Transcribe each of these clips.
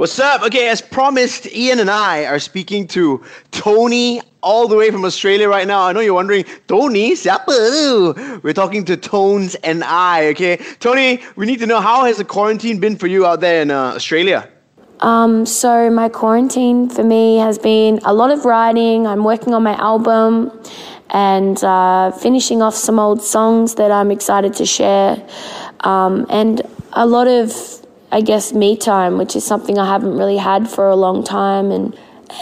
What's up? Okay, as promised, Ian and I are speaking to Toni all the way from Australia right now. I know you're wondering, Toni, siapa? We're talking to Tones and I, okay? Toni, we need to know how has the quarantine been for you out there in uh, Australia? Um, so my quarantine for me has been a lot of writing. I'm working on my album and uh, finishing off some old songs that I'm excited to share, um, and a lot of I guess me time, which is something I haven't really had for a long time, and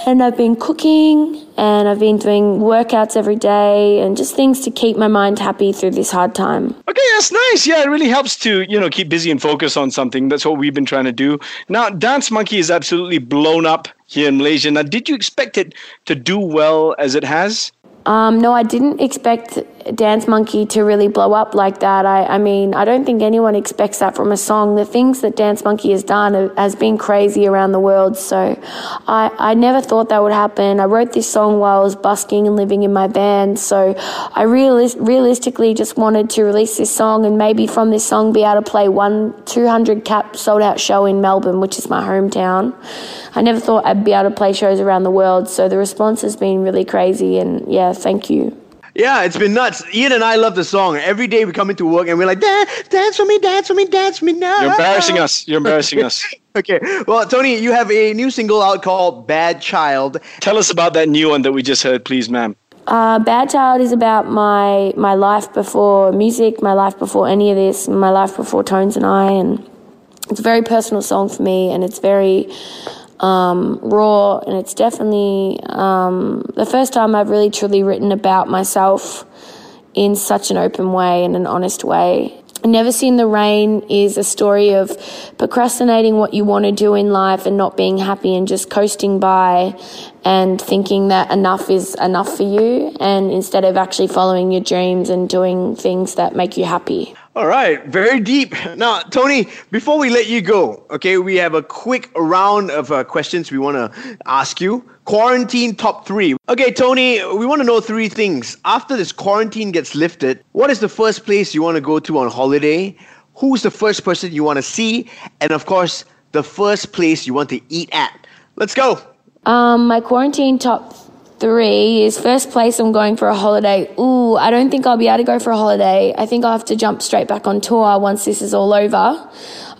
and I've been cooking and I've been doing workouts every day and just things to keep my mind happy through this hard time. Okay, that's nice. Yeah, it really helps to, you know, keep busy and focus on something. That's what we've been trying to do. Now, Dance Monkey is absolutely blown up here in Malaysia. Now, did you expect it to do well as it has? Um, no, I didn't expect Dance Monkey to really blow up like that. I, I mean, I don't think anyone expects that from a song. The things that Dance Monkey has done has been crazy around the world. So I, I never thought that would happen. I wrote this song while I was busking and living in my van. So I realis- realistically just wanted to release this song and maybe from this song be able to play one 200 cap sold out show in Melbourne, which is my hometown. I never thought I'd be able to play shows around the world. So the response has been really crazy. And yeah, thank you. Yeah, it's been nuts. Ian and I love the song. Every day we come into work and we're like, dance, dance for me, dance for me, dance for me now. You're embarrassing us. You're embarrassing us. okay. Well, Toni, you have a new single out called Bad Child. Tell us about that new one that we just heard, please, ma'am. Uh, Bad Child is about my my life before music, my life before any of this, my life before Tones and I, and it's a very personal song for me, and it's very um, raw, and it's definitely um, the first time I've really truly written about myself in such an open way and an honest way. Never Seen the Rain is a story of procrastinating what you want to do in life and not being happy and just coasting by and thinking that enough is enough for you and instead of actually following your dreams and doing things that make you happy. All right, very deep. Now, Toni, before we let you go, okay, we have a quick round of uh, questions we want to ask you. Quarantine top three. Okay, Toni, we want to know three things. After this quarantine gets lifted, what is the first place you want to go to on holiday? Who's the first person you want to see? And of course, the first place you want to eat at. Let's go. Um, my quarantine top three is first place I'm going for a holiday. Ooh, I don't think I'll be able to go for a holiday. I think I'll have to jump straight back on tour once this is all over.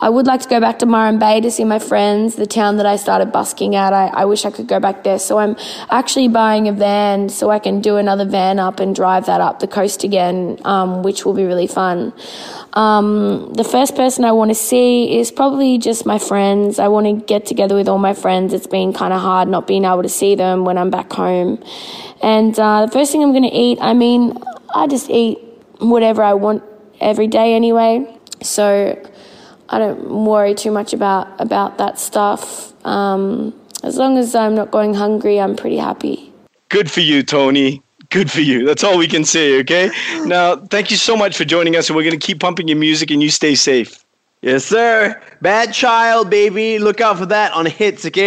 I would like to go back to Byron Bay to see my friends, the town that I started busking at. I, I wish I could go back there. So I'm actually buying a van so I can do another van up and drive that up the coast again, um, which will be really fun. Um, the first person I want to see is probably just my friends. I want to get together with all my friends. It's been kind of hard not being able to see them when I'm back home. And uh, the first thing I'm going to eat, I mean, I just eat whatever I want every day anyway. So I don't worry too much about about that stuff. Um, as long as I'm not going hungry, I'm pretty happy. Good for you, Toni. Good for you. That's all we can say, okay? Now, thank you so much for joining us, and we're going to keep pumping your music, and you stay safe. Yes, sir. Bad Child, baby. Look out for that on hits, okay?